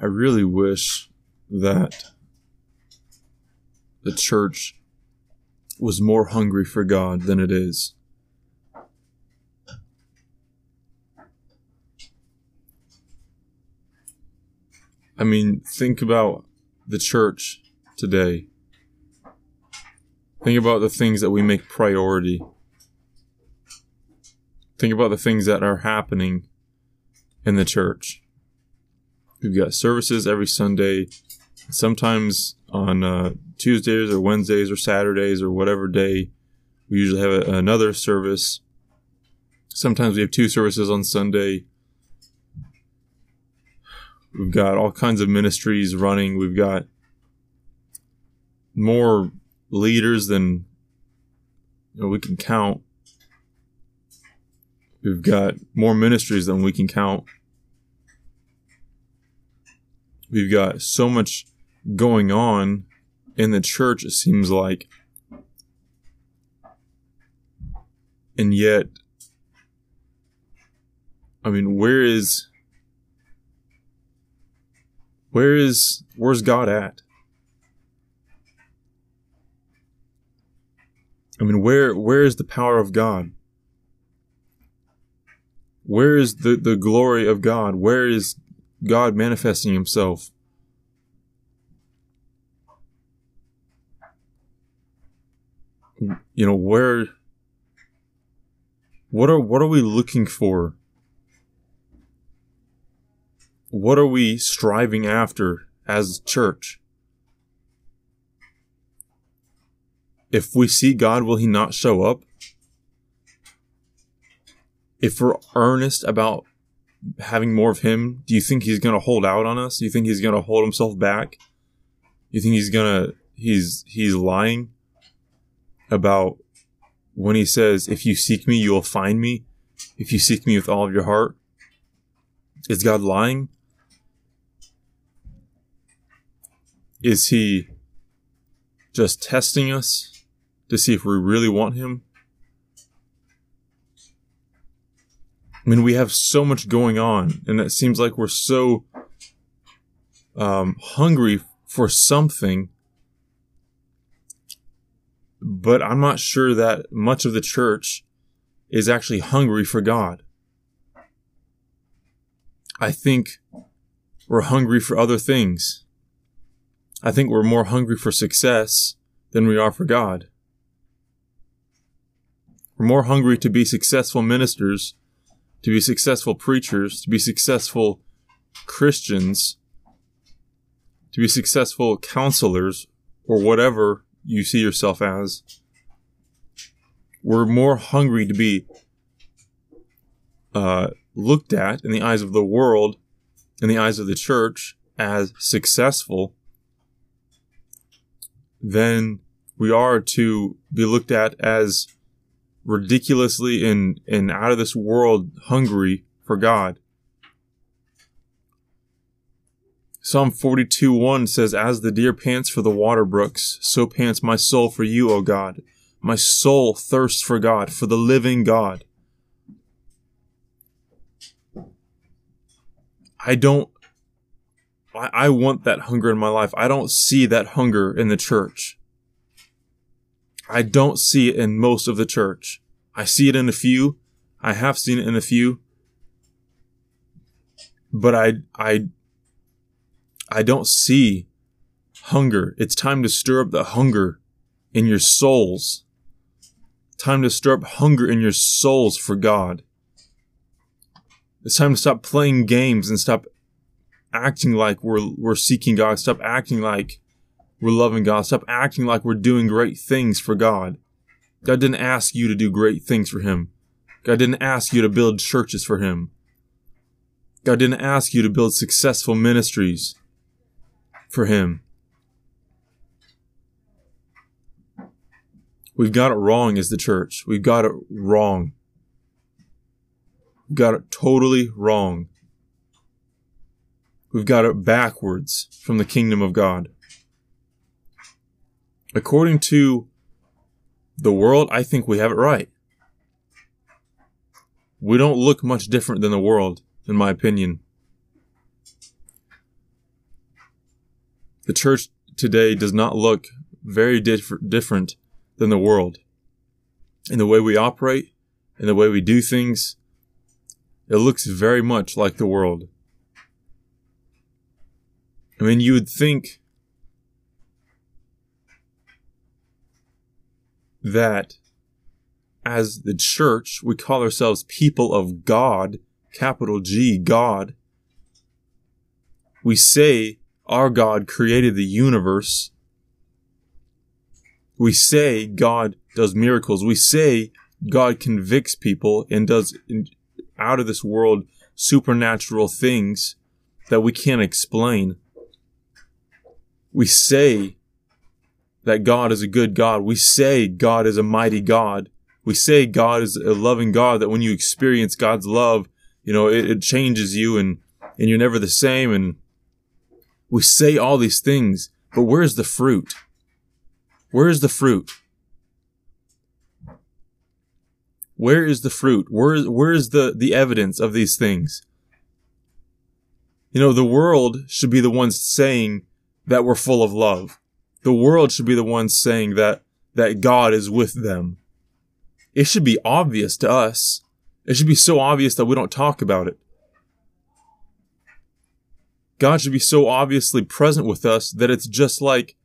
I really wish that the church was more hungry for God than it is. I mean, think about the church today. Think about the things that we make priority. Think about the things that are happening in the church. We've got services every Sunday, sometimes on uh, Tuesdays or Wednesdays or Saturdays or whatever day. We usually have a, another service. Sometimes we have two services on Sunday. We've got all kinds of ministries running. We've got more leaders than you know, we can count. We've got more ministries than we can count. We've got so much going on in the church, it seems like. And yet, I mean, where is, where is, where's God at? I mean, where, where is the power of God? Where is the, the glory of God? Where is God manifesting himself? You know, where, what are, what are we looking for? What are we striving after as church? If we see God, will he not show up? If we're earnest about having more of him, do you think he's going to hold out on us? Do you think he's going to hold himself back? You think he's going to he's he's lying about when he says, "If you seek me, you will find me. If you seek me with all of your heart." Is God lying? Is he just testing us to see if we really want him? I mean, we have so much going on, and it seems like we're so um, hungry for something, but I'm not sure that much of the church is actually hungry for God. I think we're hungry for other things. I think we're more hungry for success than we are for God. We're more hungry to be successful ministers to be successful preachers, to be successful Christians, to be successful counselors, or whatever you see yourself as. We're more hungry to be uh, looked at in the eyes of the world, in the eyes of the church, as successful than we are to be looked at as ridiculously and, and out of this world hungry for God. Psalm 42 1 says, As the deer pants for the water brooks, so pants my soul for you, O God. My soul thirsts for God, for the living God. I don't, I, I want that hunger in my life. I don't see that hunger in the church. I don't see it in most of the church. I see it in a few. I have seen it in a few. But I, I, I don't see hunger. It's time to stir up the hunger in your souls. Time to stir up hunger in your souls for God. It's time to stop playing games and stop acting like we're, we're seeking God. Stop acting like we're loving God. Stop acting like we're doing great things for God. God didn't ask you to do great things for Him. God didn't ask you to build churches for Him. God didn't ask you to build successful ministries for Him. We've got it wrong as the church. We've got it wrong. We've got it totally wrong. We've got it backwards from the kingdom of God. According to the world, I think we have it right. We don't look much different than the world, in my opinion. the church today does not look very diff- different than the world. In the way we operate, in the way we do things, it looks very much like the world. I mean, you would think that as the church, we call ourselves people of God, capital G, God. We say our God created the universe. We say God does miracles. We say God convicts people and does out of this world supernatural things that we can't explain. We say that God is a good God. We say God is a mighty God. We say God is a loving God that when you experience God's love, you know, it, it changes you and, and you're never the same. And we say all these things, but where's the fruit? Where's the fruit? Where is the fruit? Where, where is the, the evidence of these things? You know, the world should be the ones saying that we're full of love. The world should be the ones saying that, that God is with them. It should be obvious to us. It should be so obvious that we don't talk about it. God should be so obviously present with us that it's just like,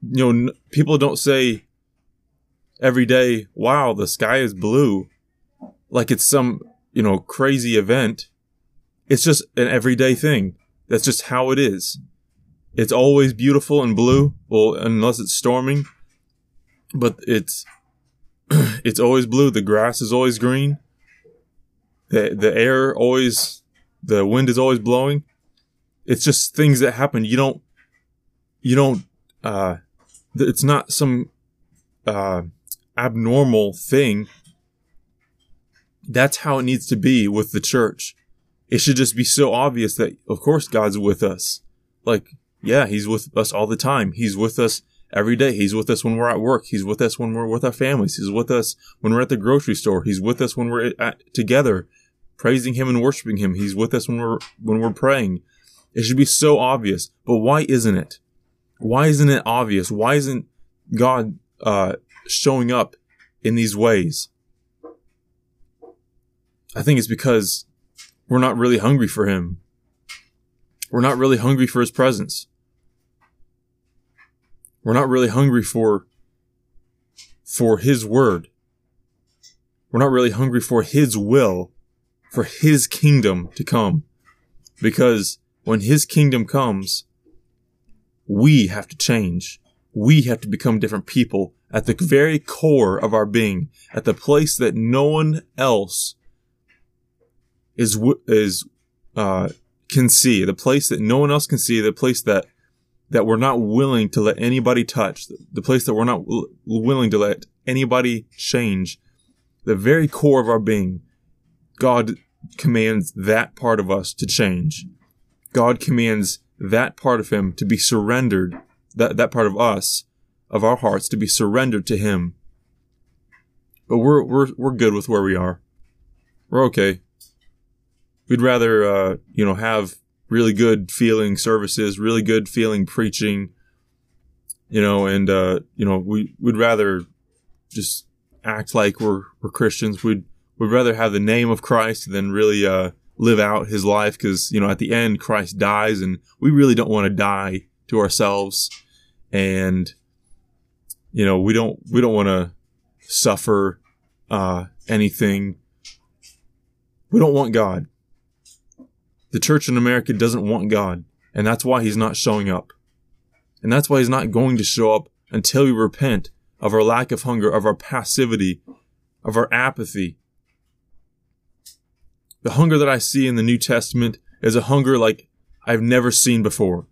you know, people don't say every day, wow, the sky is blue. Like it's some, you know, crazy event. It's just an everyday thing. That's just how it is. It's always beautiful and blue. Well, unless it's storming, but it's, it's always blue. The grass is always green. The, the air always, the wind is always blowing. It's just things that happen. You don't, you don't, uh, it's not some, uh, abnormal thing. That's how it needs to be with the church. It should just be so obvious that, of course, God's with us. Like, yeah, he's with us all the time. He's with us every day. He's with us when we're at work. He's with us when we're with our families. He's with us when we're at the grocery store. He's with us when we're at, together, praising him and worshiping him. He's with us when we're, when we're praying. It should be so obvious. But why isn't it? Why isn't it obvious? Why isn't God, uh, showing up in these ways? I think it's because we're not really hungry for him. We're not really hungry for his presence. We're not really hungry for, for his word. We're not really hungry for his will, for his kingdom to come. Because when his kingdom comes, we have to change. We have to become different people at the very core of our being, at the place that no one else is, is, uh, can see, the place that no one else can see, the place that that we're not willing to let anybody touch, the place that we're not w- willing to let anybody change, the very core of our being, God commands that part of us to change. God commands that part of Him to be surrendered, that, that part of us, of our hearts, to be surrendered to Him. But we're, we're, we're good with where we are. We're okay we'd rather, uh, you know, have really good feeling services, really good feeling preaching, you know, and, uh, you know, we, we'd rather just act like we're, we're Christians. We'd, we'd rather have the name of Christ than really, uh, live out his life because, you know, at the end, Christ dies and we really don't want to die to ourselves. And, you know, we don't, we don't want to suffer, uh, anything. We don't want God. The church in America doesn't want God, and that's why he's not showing up. And that's why he's not going to show up until we repent of our lack of hunger, of our passivity, of our apathy. The hunger that I see in the New Testament is a hunger like I've never seen before.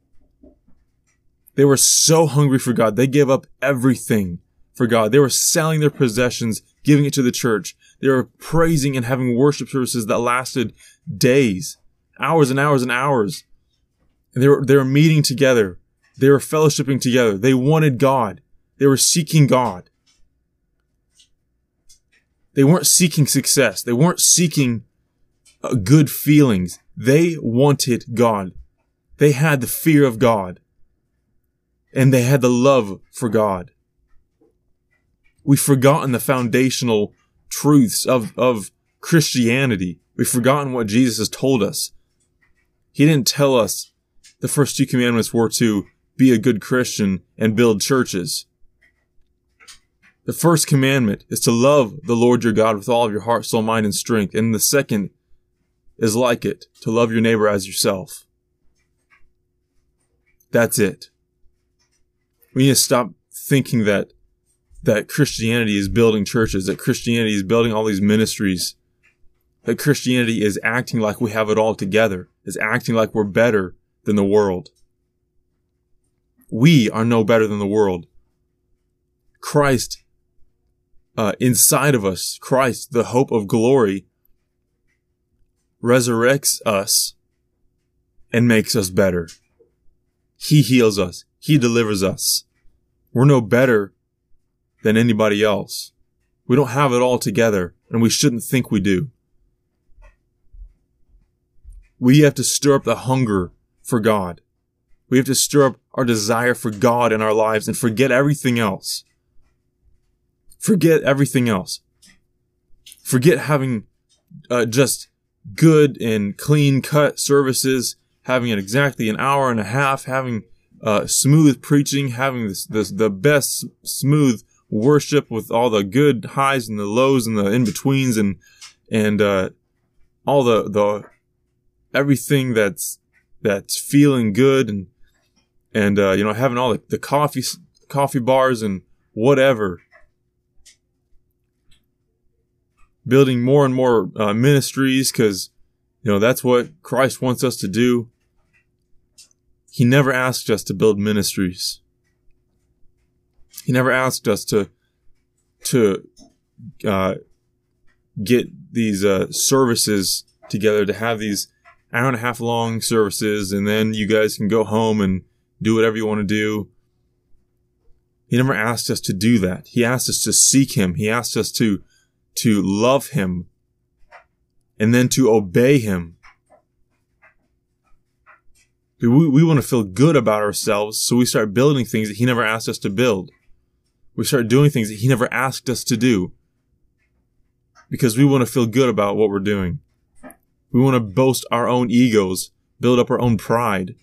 They were so hungry for God. They gave up everything for God. They were selling their possessions, giving it to the church. They were praising and having worship services that lasted days hours and hours and hours. And they were, they were meeting together. They were fellowshipping together. They wanted God. They were seeking God. They weren't seeking success. They weren't seeking uh, good feelings. They wanted God. They had the fear of God. and they had the love for God. We've forgotten the foundational truths of, of Christianity. We've forgotten what Jesus has told us. He didn't tell us the first two commandments were to be a good Christian and build churches. The first commandment is to love the Lord your God with all of your heart, soul, mind, and strength. And the second is like it, to love your neighbor as yourself. That's it. We need to stop thinking that that Christianity is building churches, that Christianity is building all these ministries, that Christianity is acting like we have it all together, is acting like we're better than the world. We are no better than the world. Christ, uh, inside of us, Christ, the hope of glory, resurrects us and makes us better. He heals us. He delivers us. We're no better than anybody else. We don't have it all together, and we shouldn't think we do. We have to stir up the hunger for God. We have to stir up our desire for God in our lives and forget everything else. Forget everything else. Forget having uh, just good and clean cut services, having it exactly an hour and a half, having uh, smooth preaching, having this, this the best smooth worship with all the good highs and the lows and the in betweens and and uh, all the the everything that's that's feeling good and and uh, you know having all the, the coffee coffee bars and whatever. Building more and more uh, ministries because you know that's what christ wants us to do. He never asked us to build ministries. He never asked us to to uh, get these uh, services together to have these hour and a half long services, and then you guys can go home and do whatever you want to do. He never asked us to do that. He asked us to seek Him. He asked us to to love Him, and then to obey Him. We, we want to feel good about ourselves, so we start building things that He never asked us to build. We start doing things that he never asked us to do because we want to feel good about what we're doing. We want to boast our own egos, build up our own pride.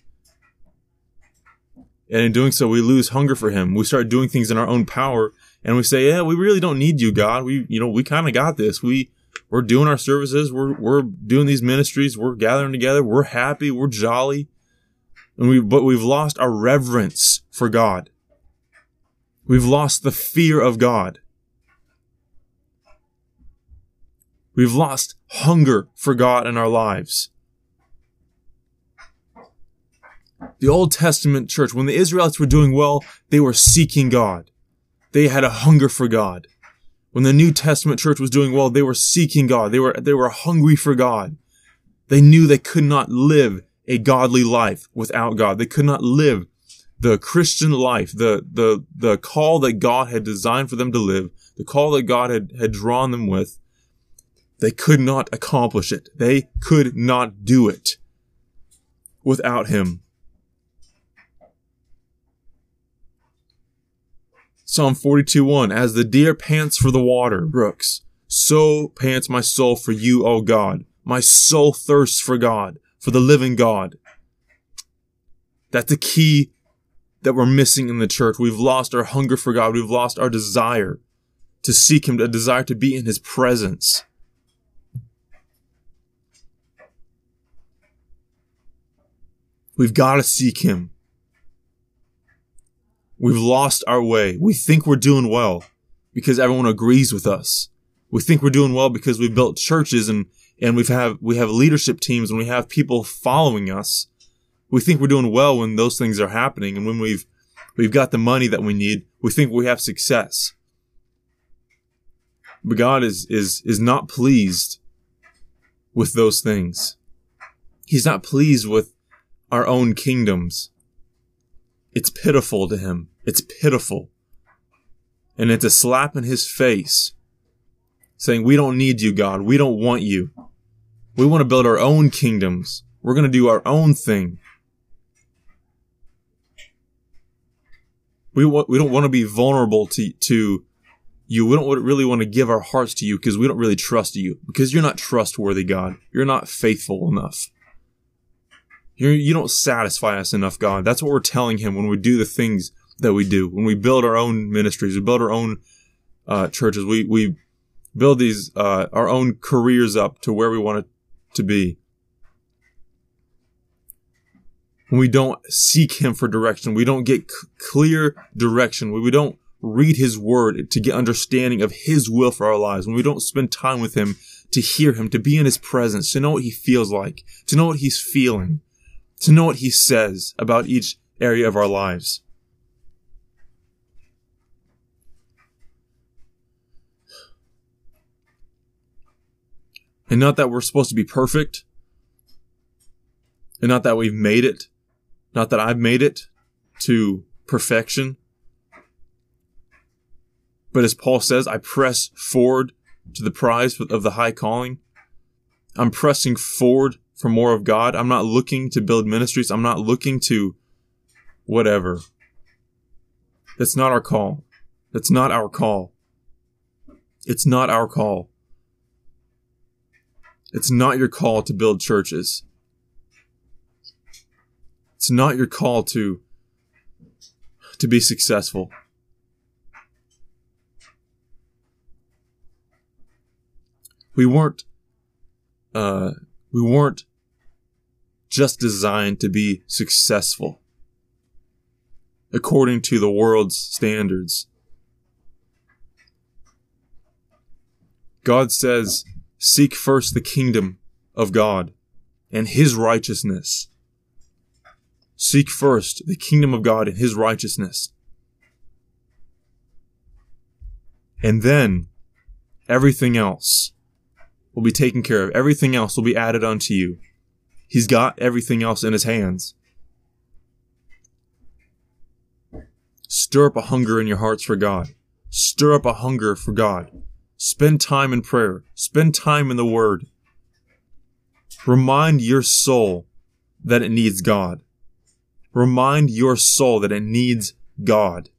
And in doing so, we lose hunger for him. We start doing things in our own power and we say, yeah, we really don't need you, God. We, you know, we kind of got this. We, we're doing our services. We're, we're doing these ministries. We're gathering together. We're happy. We're jolly. And we, but we've lost our reverence for God. We've lost the fear of God. We've lost hunger for God in our lives. The Old Testament church, when the Israelites were doing well, they were seeking God. They had a hunger for God. When the New Testament church was doing well, they were seeking God. They were, they were hungry for God. They knew they could not live a godly life without God. They could not live the Christian life, the, the, the call that God had designed for them to live, the call that God had, had drawn them with, they could not accomplish it. They could not do it without Him. Psalm 42 1 As the deer pants for the water brooks, so pants my soul for you, O God. My soul thirsts for God, for the living God. That's the key that we're missing in the church. We've lost our hunger for God. We've lost our desire to seek Him, a desire to be in His presence. We've got to seek Him. We've lost our way. We think we're doing well because everyone agrees with us. We think we're doing well because we've built churches and, and we've have, we have leadership teams and we have people following us we think we're doing well when those things are happening and when we've we've got the money that we need we think we have success but god is is is not pleased with those things he's not pleased with our own kingdoms. It's pitiful to him. It's pitiful. And it's a slap in his face saying we don't need you god. We don't want you. We want to build our own kingdoms. We're going to do our own thing. We want, we don't want to be vulnerable to, to you. We don't really want to give our hearts to you because we don't really trust you. Because you're not trustworthy, God. You're not faithful enough. You're, you don't satisfy us enough, God. That's what we're telling him when we do the things that we do. When we build our own ministries, we build our own, uh, churches. We, we build these, uh, our own careers up to where we want it to be. When we don't seek him for direction, we don't get c- clear direction, when we don't read his word to get understanding of his will for our lives, when we don't spend time with him to hear him, to be in his presence, to know what he feels like, to know what he's feeling, to know what he says about each area of our lives. And not that we're supposed to be perfect, and not that we've made it, not that I've made it to perfection. But as Paul says, I press forward to the prize of the high calling. I'm pressing forward for more of God. I'm not looking to build ministries. I'm not looking to whatever. That's not our call. That's not our call. It's not our call. It's not your call to build churches. It's not your call to to be successful. We weren't uh, we weren't just designed to be successful according to the world's standards. God says, seek first the kingdom of God and his righteousness Seek first the kingdom of God and his righteousness. And then everything else will be taken care of. Everything else will be added unto you. He's got everything else in his hands. Stir up a hunger in your hearts for God. Stir up a hunger for God. Spend time in prayer. Spend time in the Word. Remind your soul that it needs God. Remind your soul that it needs God.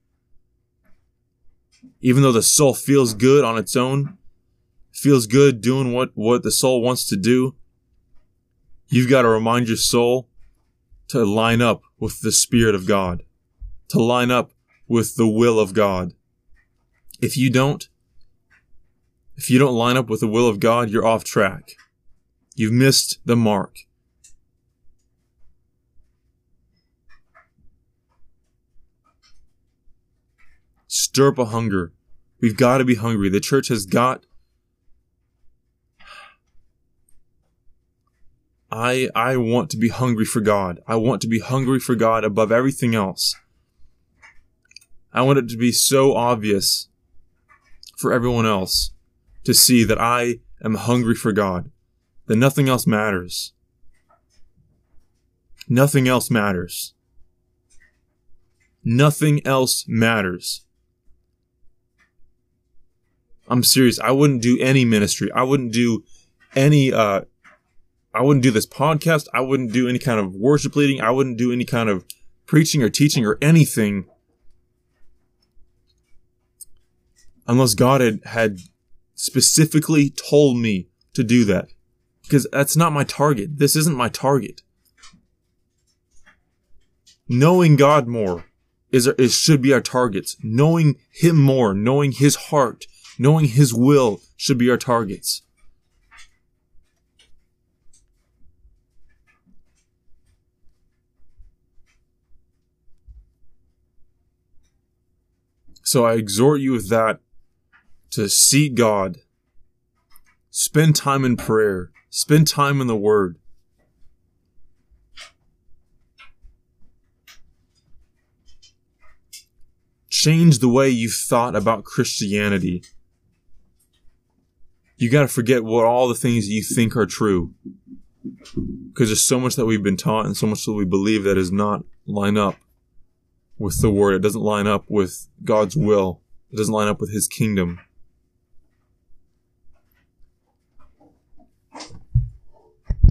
Even though the soul feels good on its own, feels good doing what, what the soul wants to do, you've got to remind your soul to line up with the Spirit of God, to line up with the will of God. If you don't, if you don't line up with the will of God, you're off track. You've missed the mark. Stir up a hunger. We've got to be hungry. The church has got. I, I want to be hungry for God. I want to be hungry for God above everything else. I want it to be so obvious for everyone else to see that I am hungry for God, that nothing else matters. Nothing else matters. Nothing else matters. I'm serious. I wouldn't do any ministry. I wouldn't do any, uh, I wouldn't do this podcast. I wouldn't do any kind of worship leading. I wouldn't do any kind of preaching or teaching or anything unless God had, had specifically told me to do that. Because that's not my target. This isn't my target. Knowing God more is, is should be our targets. Knowing Him more, knowing His heart, Knowing His will should be our targets. So I exhort you with that to seek God, spend time in prayer, spend time in the Word. Change the way you thought about Christianity you got to forget what all the things you think are true. Because there's so much that we've been taught and so much that we believe that is not line up with the word. It doesn't line up with God's will. It doesn't line up with his kingdom.